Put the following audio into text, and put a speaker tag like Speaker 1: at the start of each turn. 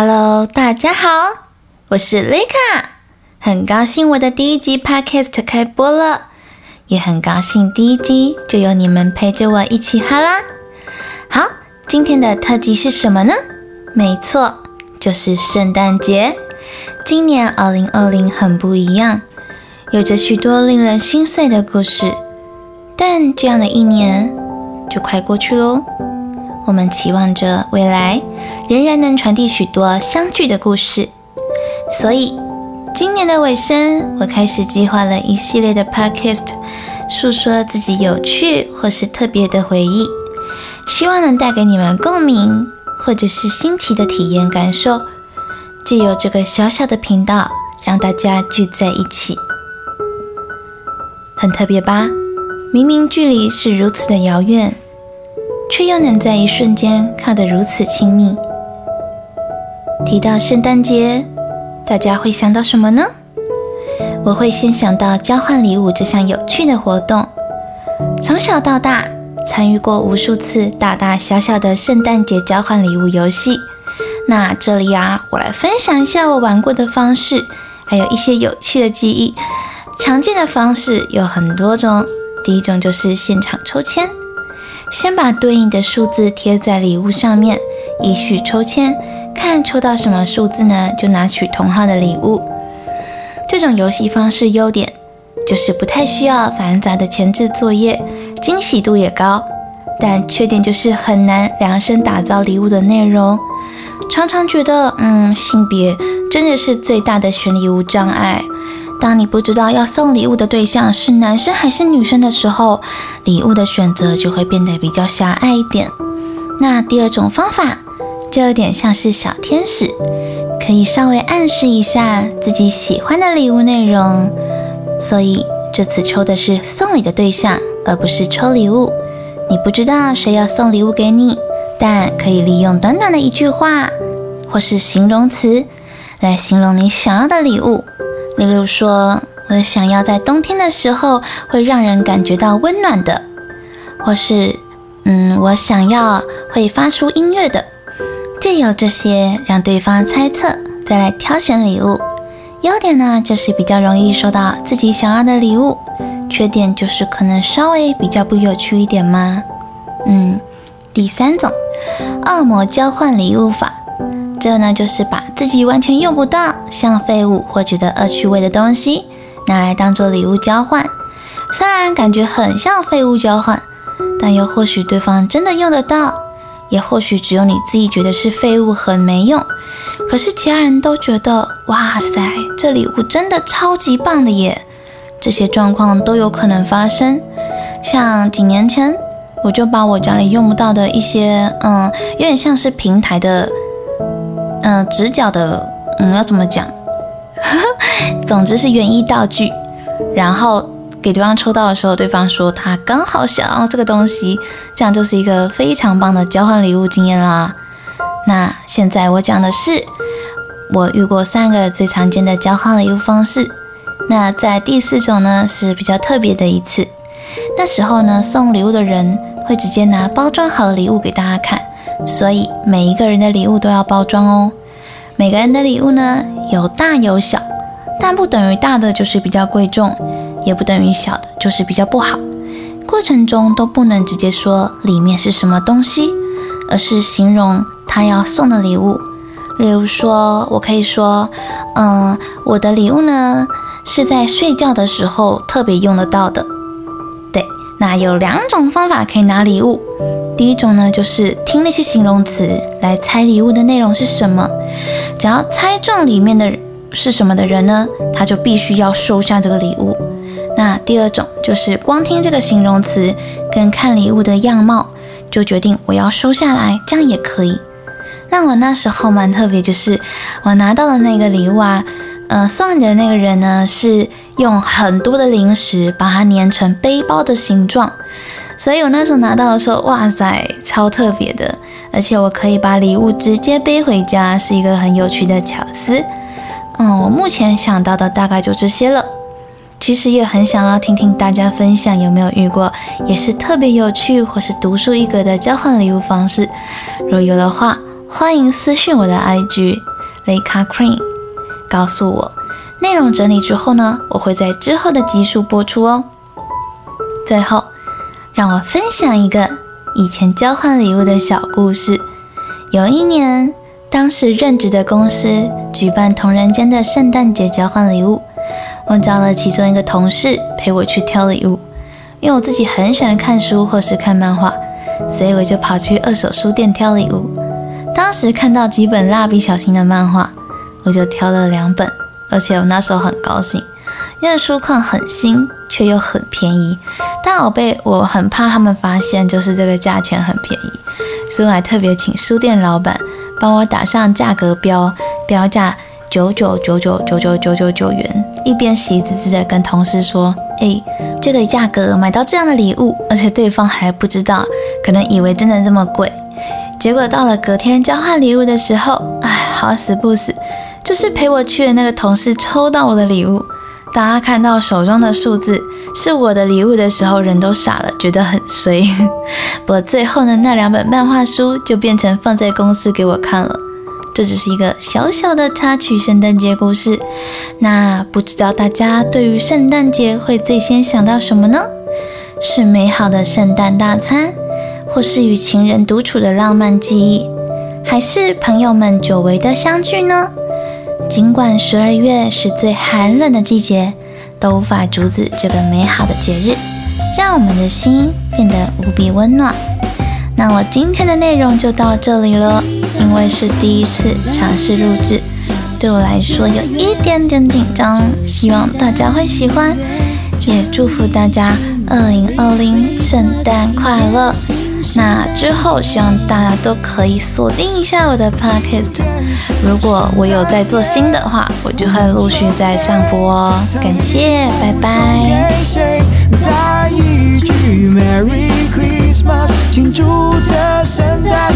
Speaker 1: Hello，大家好，我是丽卡，很高兴我的第一集 Podcast 开播了，也很高兴第一集就有你们陪着我一起哈啦。好，今天的特辑是什么呢？没错，就是圣诞节。今年二零二零很不一样，有着许多令人心碎的故事，但这样的一年就快过去喽。我们期望着未来仍然能传递许多相聚的故事，所以今年的尾声，我开始计划了一系列的 podcast，诉说自己有趣或是特别的回忆，希望能带给你们共鸣或者是新奇的体验感受，借由这个小小的频道，让大家聚在一起，很特别吧？明明距离是如此的遥远。却又能在一瞬间靠得如此亲密。提到圣诞节，大家会想到什么呢？我会先想到交换礼物这项有趣的活动。从小到大，参与过无数次大大小小的圣诞节交换礼物游戏。那这里啊，我来分享一下我玩过的方式，还有一些有趣的记忆。常见的方式有很多种，第一种就是现场抽签。先把对应的数字贴在礼物上面，依序抽签，看抽到什么数字呢，就拿取同号的礼物。这种游戏方式优点就是不太需要繁杂的前置作业，惊喜度也高。但缺点就是很难量身打造礼物的内容，常常觉得，嗯，性别真的是最大的选礼物障碍。当你不知道要送礼物的对象是男生还是女生的时候，礼物的选择就会变得比较狭隘一点。那第二种方法就有点像是小天使，可以稍微暗示一下自己喜欢的礼物内容。所以这次抽的是送礼的对象，而不是抽礼物。你不知道谁要送礼物给你，但可以利用短短的一句话或是形容词来形容你想要的礼物。例如说，我想要在冬天的时候会让人感觉到温暖的，或是，嗯，我想要会发出音乐的。借由这些让对方猜测，再来挑选礼物。优点呢，就是比较容易收到自己想要的礼物；缺点就是可能稍微比较不有趣一点嘛？嗯，第三种，恶魔交换礼物法。这呢，就是把自己完全用不到、像废物或觉得恶趣味的东西拿来当做礼物交换。虽然感觉很像废物交换，但又或许对方真的用得到，也或许只有你自己觉得是废物很没用。可是其他人都觉得，哇塞，这礼物真的超级棒的耶！这些状况都有可能发生。像几年前，我就把我家里用不到的一些，嗯，有点像是平台的。嗯，直角的，嗯，要怎么讲？总之是园艺道具。然后给对方抽到的时候，对方说他刚好想要这个东西，这样就是一个非常棒的交换礼物经验啦。那现在我讲的是我遇过三个最常见的交换礼物方式。那在第四种呢是比较特别的一次。那时候呢，送礼物的人会直接拿包装好的礼物给大家看。所以每一个人的礼物都要包装哦。每个人的礼物呢有大有小，但不等于大的就是比较贵重，也不等于小的就是比较不好。过程中都不能直接说里面是什么东西，而是形容他要送的礼物。例如说，我可以说，嗯，我的礼物呢是在睡觉的时候特别用得到的。对，那有两种方法可以拿礼物。第一种呢，就是听那些形容词来猜礼物的内容是什么。只要猜中里面的是什么的人呢，他就必须要收下这个礼物。那第二种就是光听这个形容词跟看礼物的样貌，就决定我要收下来，这样也可以。那我那时候蛮特别，就是我拿到的那个礼物啊，呃，送你的那个人呢，是用很多的零食把它粘成背包的形状。所以我那时候拿到的时候，哇塞，超特别的，而且我可以把礼物直接背回家，是一个很有趣的巧思。嗯，我目前想到的大概就这些了。其实也很想要听听大家分享有没有遇过，也是特别有趣或是独树一格的交换礼物方式。如有的话，欢迎私信我的 IG 雷卡 Cream 告诉我，内容整理之后呢，我会在之后的集数播出哦。最后，让我分享一个以前交换礼物的小故事。有一年，当时任职的公司举办同人间的圣诞节交换礼物，我找了其中一个同事陪我去挑礼物。因为我自己很喜欢看书或是看漫画，所以我就跑去二手书店挑礼物。当时看到几本蜡笔小新的漫画，我就挑了两本，而且我那时候很高兴，因为书况很新却又很便宜。但我被我很怕他们发现，就是这个价钱很便宜，所以我还特别请书店老板帮我打上价格标，标价九九九九九九九九九元，一边喜滋滋的跟同事说：“哎。”这个价格买到这样的礼物，而且对方还不知道，可能以为真的这么贵。结果到了隔天交换礼物的时候，哎，好死不死，就是陪我去的那个同事抽到我的礼物。当他看到手中的数字是我的礼物的时候，人都傻了，觉得很衰。不过最后呢，那两本漫画书就变成放在公司给我看了。这只是一个小小的插曲圣诞节故事。那不知道大家对于圣诞节会最先想到什么呢？是美好的圣诞大餐，或是与情人独处的浪漫记忆，还是朋友们久违的相聚呢？尽管十二月是最寒冷的季节，都无法阻止这个美好的节日，让我们的心变得无比温暖。那我今天的内容就到这里了，因为是第一次尝试录制，对我来说有一点点紧张，希望大家会喜欢，也祝福大家二零二零圣诞快乐。那之后希望大家都可以锁定一下我的 podcast，如果我有在做新的话，我就会陆续在上播哦。感谢，拜拜。庆祝着。